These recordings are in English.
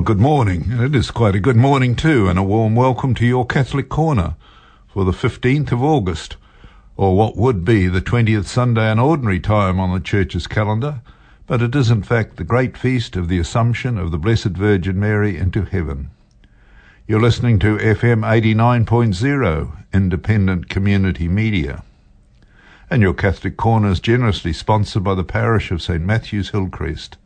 Well, good morning. It is quite a good morning too, and a warm welcome to your Catholic Corner for the 15th of August, or what would be the 20th Sunday in ordinary time on the Church's calendar, but it is in fact the great feast of the Assumption of the Blessed Virgin Mary into heaven. You're listening to FM 89.0, Independent Community Media. And your Catholic Corner is generously sponsored by the parish of St. Matthew's Hillcrest.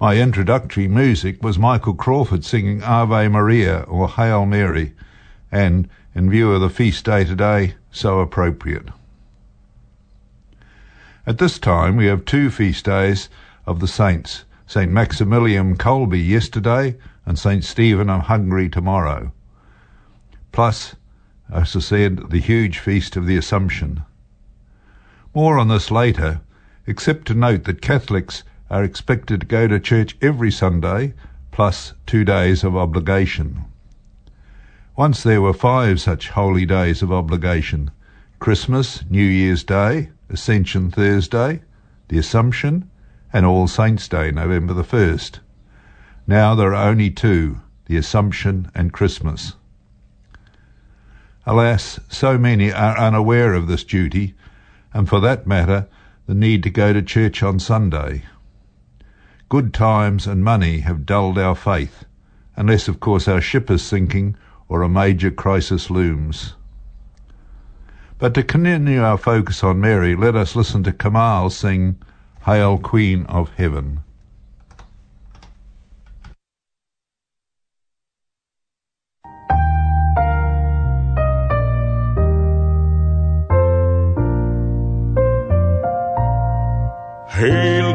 My introductory music was Michael Crawford singing Ave Maria or Hail Mary, and in view of the feast day today, so appropriate. At this time, we have two feast days of the saints St. Maximilian Kolbe yesterday and St. Stephen of Hungary tomorrow. Plus, as I said, the huge feast of the Assumption. More on this later, except to note that Catholics are expected to go to church every Sunday, plus two days of obligation. Once there were five such holy days of obligation Christmas, New Year's Day, Ascension Thursday, the Assumption, and All Saints' Day, November the 1st. Now there are only two, the Assumption and Christmas. Alas, so many are unaware of this duty, and for that matter, the need to go to church on Sunday. Good times and money have dulled our faith, unless, of course, our ship is sinking or a major crisis looms. But to continue our focus on Mary, let us listen to Kamal sing Hail Queen of Heaven. Hail,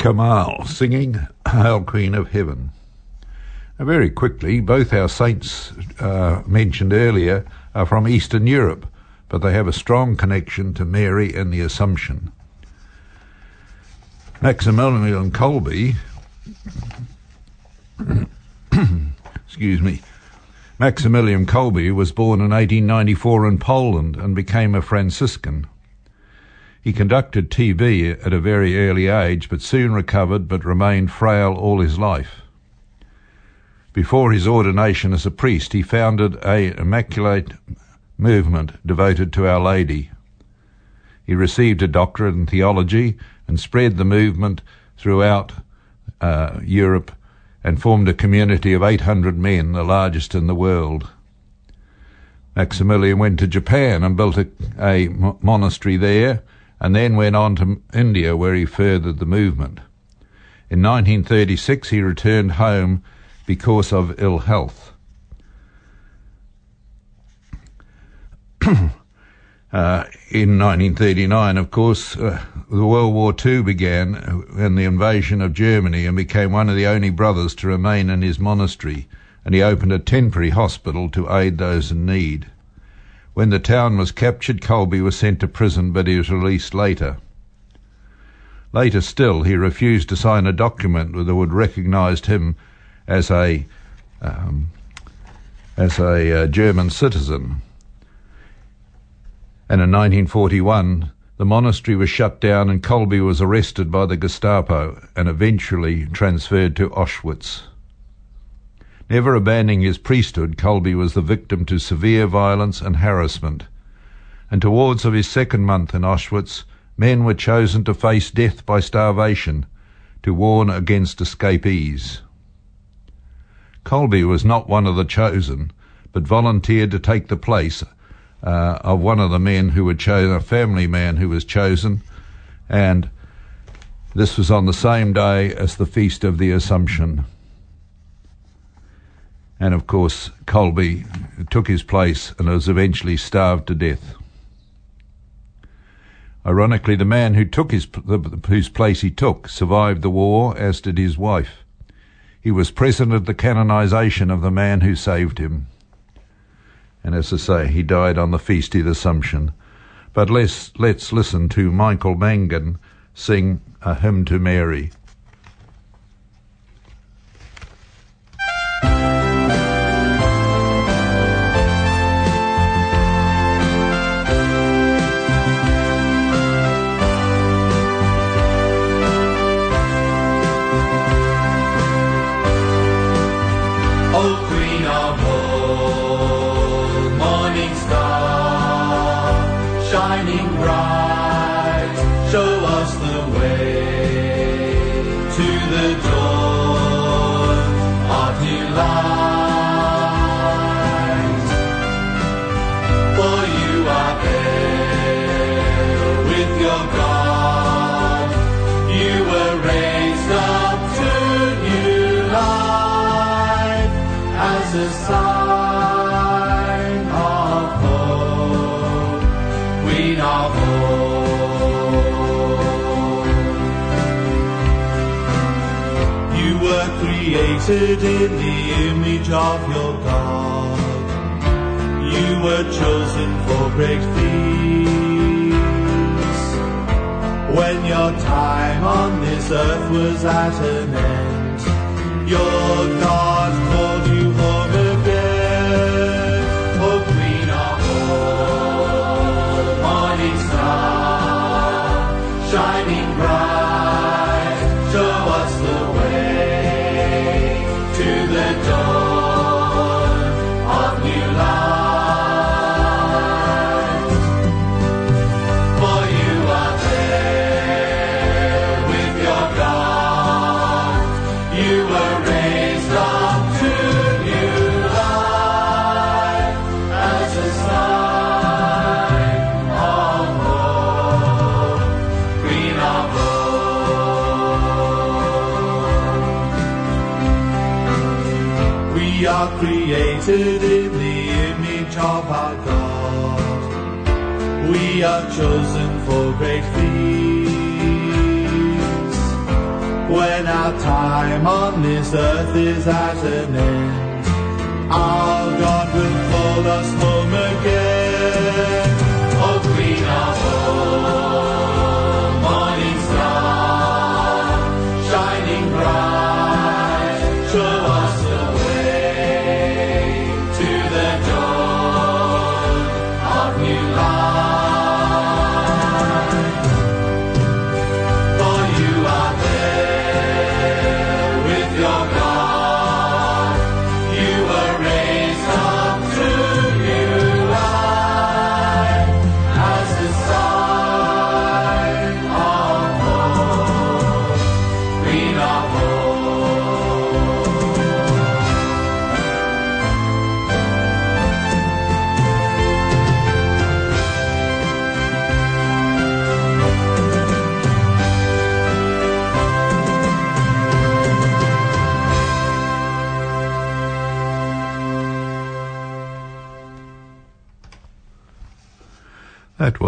Kamal singing Hail Queen of Heaven. Now, very quickly, both our saints uh, mentioned earlier are from Eastern Europe, but they have a strong connection to Mary and the Assumption. Maximilian Kolbe, excuse me, Maximilian Kolbe was born in 1894 in Poland and became a Franciscan. He conducted TB at a very early age, but soon recovered but remained frail all his life. Before his ordination as a priest, he founded a immaculate movement devoted to Our Lady. He received a doctorate in theology and spread the movement throughout uh, Europe and formed a community of 800 men, the largest in the world. Maximilian went to Japan and built a, a monastery there and then went on to India where he furthered the movement. In 1936 he returned home because of ill health. Uh, in 1939, of course, uh, the World War II began uh, and the invasion of Germany and became one of the only brothers to remain in his monastery, and he opened a temporary hospital to aid those in need. When the town was captured, Kolbe was sent to prison, but he was released later. Later still, he refused to sign a document that would recognise him as a um, as a uh, German citizen. And in 1941, the monastery was shut down and Kolbe was arrested by the Gestapo and eventually transferred to Auschwitz. Never abandoning his priesthood, Kolbe was the victim to severe violence and harassment. And towards of his second month in Auschwitz, men were chosen to face death by starvation to warn against escapees. Kolbe was not one of the chosen, but volunteered to take the place uh, of one of the men who were chosen, a family man who was chosen, and this was on the same day as the Feast of the Assumption. And of course, Kolbe took his place and was eventually starved to death. Ironically, the man who took his whose place he took survived the war, as did his wife. He was present at the canonization of the man who saved him. And as I say, he died on the Feast of the Assumption. But let's, let's listen to Michael Mangan sing a hymn to Mary. Created in the image of your God. You were chosen for great feats. When your time on this earth was at an end, your God the image of our God. We are chosen for great feats. When our time on this earth is at an end, our God will call us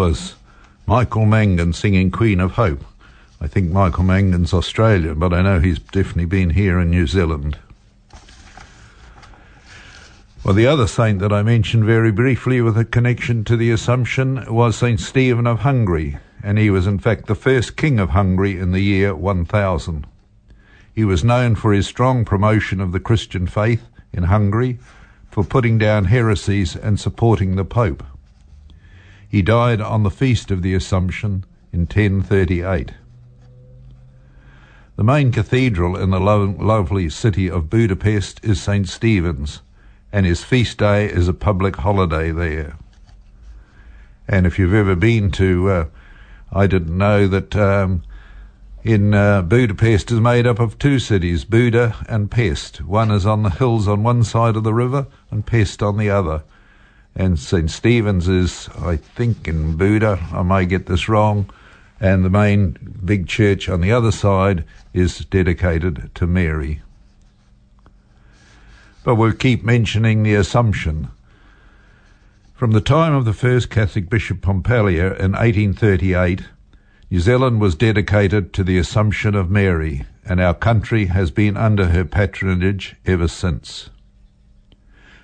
was Michael Mangan singing Queen of Hope. I think Michael Mangan's Australian, but I know he's definitely been here in New Zealand. Well, the other saint that I mentioned very briefly with a connection to the Assumption was Saint Stephen of Hungary, and he was in fact the first king of Hungary in the year 1000. He was known for his strong promotion of the Christian faith in Hungary, for putting down heresies and supporting the Pope. He died on the feast of the Assumption in 1038. The main cathedral in the lo- lovely city of Budapest is St. Stephen's, and his feast day is a public holiday there. And if you've ever been to, uh, I didn't know that um, in uh, Budapest is made up of two cities, Buda and Pest. One is on the hills on one side of the river, and Pest on the other. And St. Stephen's is, I think, in Buda. I may get this wrong. And the main big church on the other side is dedicated to Mary. But we'll keep mentioning the Assumption. From the time of the first Catholic Bishop Pompallier in 1838, New Zealand was dedicated to the Assumption of Mary, and our country has been under her patronage ever since.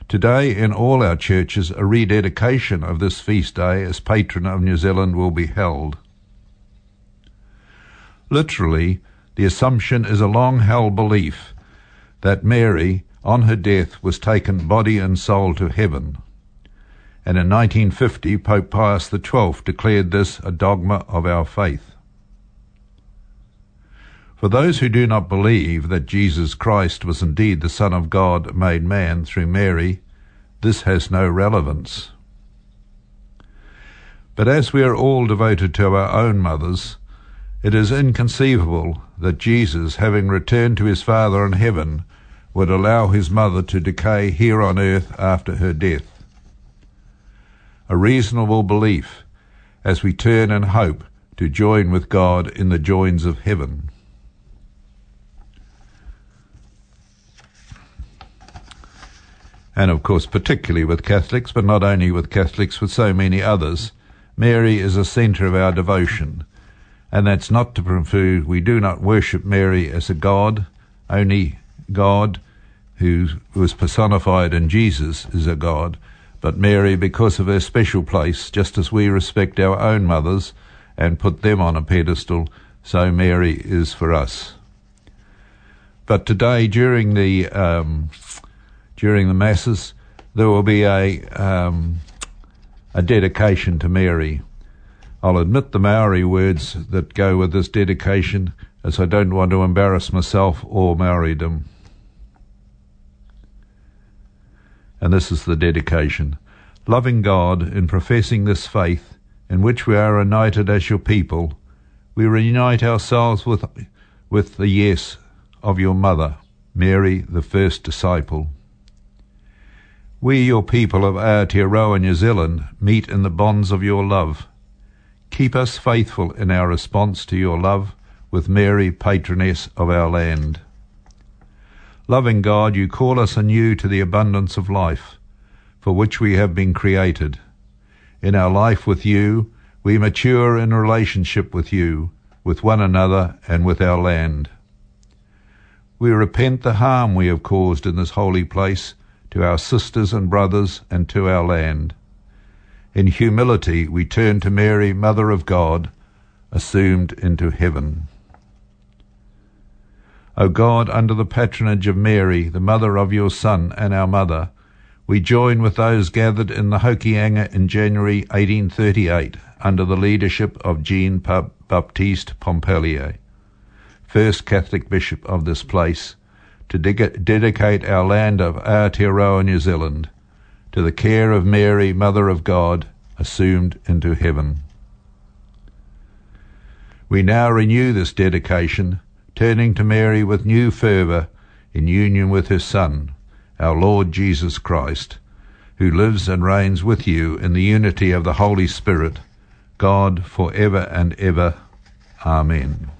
Today, in all our churches, a rededication of this feast day as patron of New Zealand will be held. Literally, the Assumption is a long held belief that Mary, on her death, was taken body and soul to heaven. And in 1950, Pope Pius XII declared this a dogma of our faith. For those who do not believe that Jesus Christ was indeed the Son of God made man through Mary, this has no relevance. But as we are all devoted to our own mothers, it is inconceivable that Jesus, having returned to his Father in heaven, would allow his mother to decay here on earth after her death. A reasonable belief as we turn in hope to join with God in the joins of heaven. And of course, particularly with Catholics, but not only with Catholics, with so many others, Mary is a centre of our devotion. And that's not to prove we do not worship Mary as a God, only God who was personified in Jesus is a God, but Mary, because of her special place, just as we respect our own mothers and put them on a pedestal, so Mary is for us. But today, during the um, during the masses, there will be a um, a dedication to Mary. I'll admit the Maori words that go with this dedication, as I don't want to embarrass myself or Maoridom. And this is the dedication. Loving God in professing this faith, in which we are united as your people, we reunite ourselves with, with the yes of your mother, Mary, the first disciple. We, your people of Aotearoa, New Zealand, meet in the bonds of your love. Keep us faithful in our response to your love with Mary, patroness of our land. Loving God, you call us anew to the abundance of life, for which we have been created. In our life with you, we mature in relationship with you, with one another, and with our land. We repent the harm we have caused in this holy place to our sisters and brothers and to our land. In humility, we turn to Mary, Mother of God, assumed into heaven. O God, under the patronage of Mary, the mother of your Son and our mother, we join with those gathered in the Hokianga in January 1838 under the leadership of Jean Baptiste Pompallier, first Catholic bishop of this place, to dedicate our land of Aotearoa, New Zealand, to the care of Mary, Mother of God, assumed into heaven. We now renew this dedication turning to Mary with new fervour in union with her Son, our Lord Jesus Christ, who lives and reigns with you in the unity of the Holy Spirit, God for ever and ever. Amen.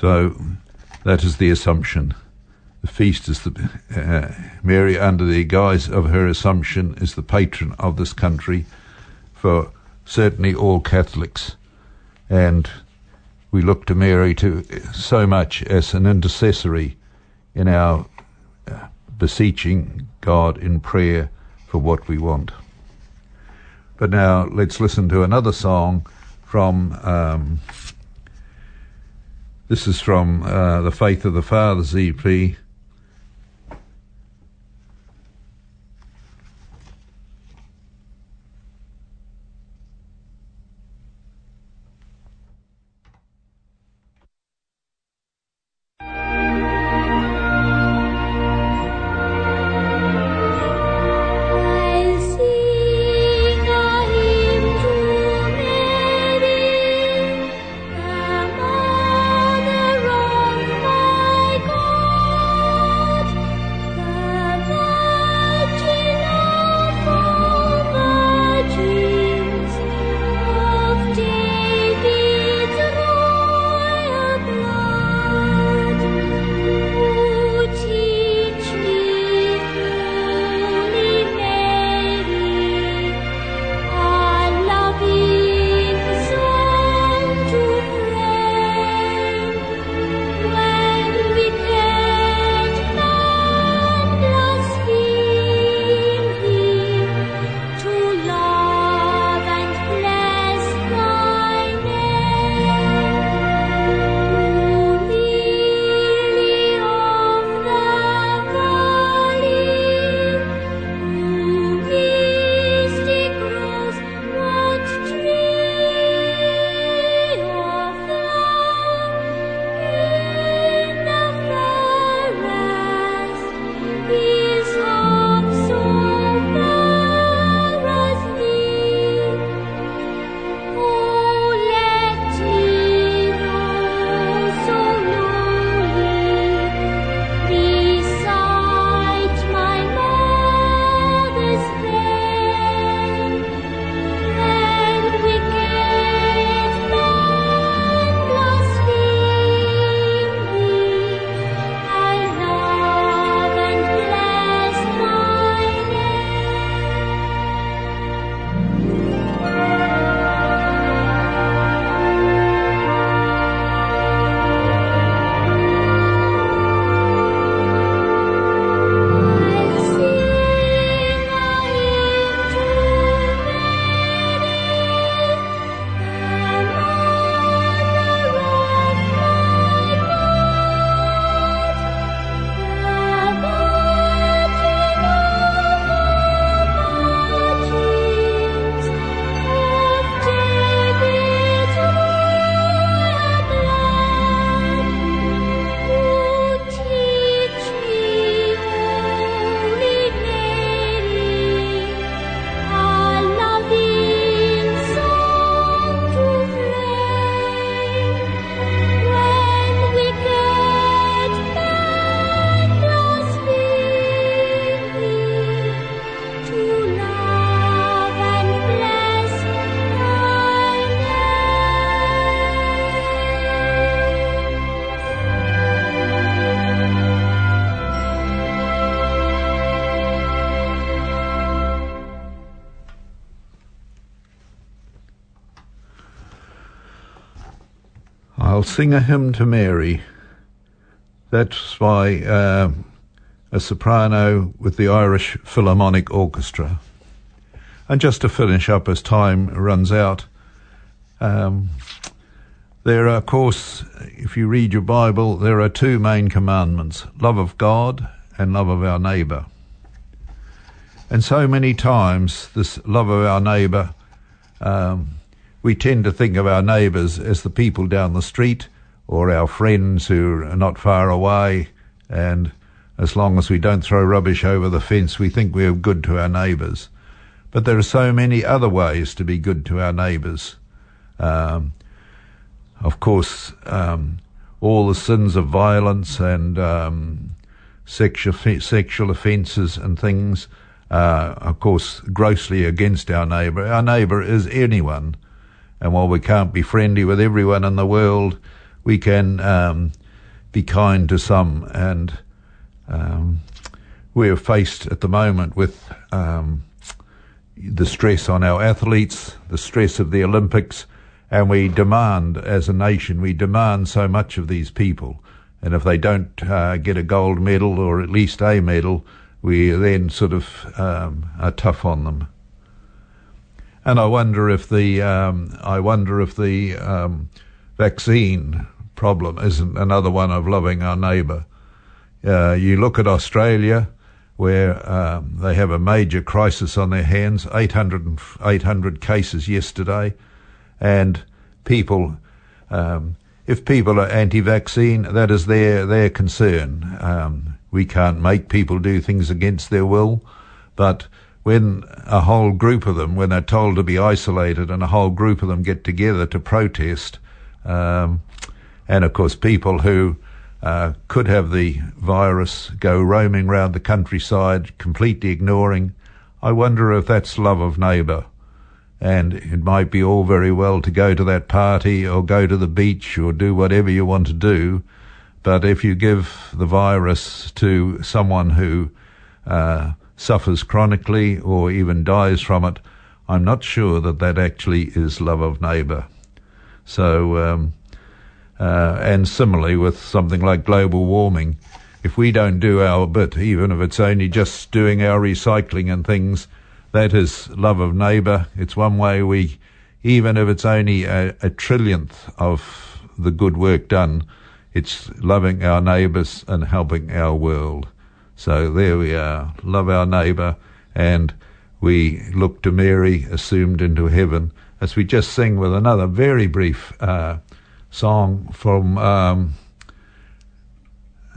So that is the assumption. The feast is the uh, Mary, under the guise of her assumption, is the patron of this country for certainly all Catholics, and we look to Mary to so much as an intercessory in our uh, beseeching God in prayer for what we want. But now let's listen to another song from. Um, this is from uh, the Faith of the Fathers EP. I'll sing a hymn to Mary. That's by uh, a soprano with the Irish Philharmonic Orchestra. And just to finish up as time runs out, um, there are, of course, if you read your Bible, there are two main commandments love of God and love of our neighbour. And so many times, this love of our neighbour um, we tend to think of our neighbours as the people down the street or our friends who are not far away. And as long as we don't throw rubbish over the fence, we think we're good to our neighbours. But there are so many other ways to be good to our neighbours. Um, of course, um, all the sins of violence and um, sexual sexual offences and things, uh, of course, grossly against our neighbour. Our neighbour is anyone, and while we can't be friendly with everyone in the world, we can um, be kind to some. And Um, we're faced at the moment with um, the stress on our athletes, the stress of the Olympics, and we demand, as a nation, we demand so much of these people. And if they don't uh, get a gold medal or at least a medal, we then sort of um, are tough on them. And I wonder if the um, I wonder if the um, vaccine problem isn't another one of loving our neighbour. Uh, you look at Australia, where um, they have a major crisis on their hands 800, 800 cases yesterday, and people. Um, if people are anti-vaccine, that is their their concern. Um, we can't make people do things against their will, but when a whole group of them, when they're told to be isolated, and a whole group of them get together to protest, um, and of course people who uh, could have the virus go roaming round the countryside, completely ignoring. I wonder if that's love of neighbour. And it might be all very well to go to that party or go to the beach or do whatever you want to do, but if you give the virus to someone who uh, suffers chronically or even dies from it, I'm not sure that that actually is love of neighbour. So, um, uh, and similarly with something like global warming, if we don't do our bit, even if it's only just doing our recycling and things, that is love of neighbour. It's one way we, even if it's only a, a trillionth of the good work done, it's loving our neighbours and helping our world. So there we are. Love our neighbour and we look to Mary assumed into heaven as we just sing with another very brief uh, song from um,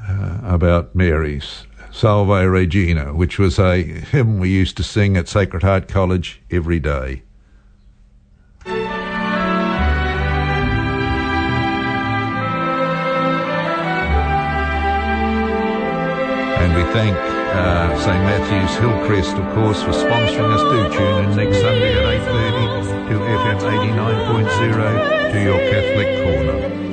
uh, about Mary's Salve Regina, which was a hymn we used to sing at Sacred Heart College every day. And we thank uh, St Matthew's Hillcrest, of course, for sponsoring us. Do tune in next Sunday at 8.30 to FM 89.0 to your Catholic Corner.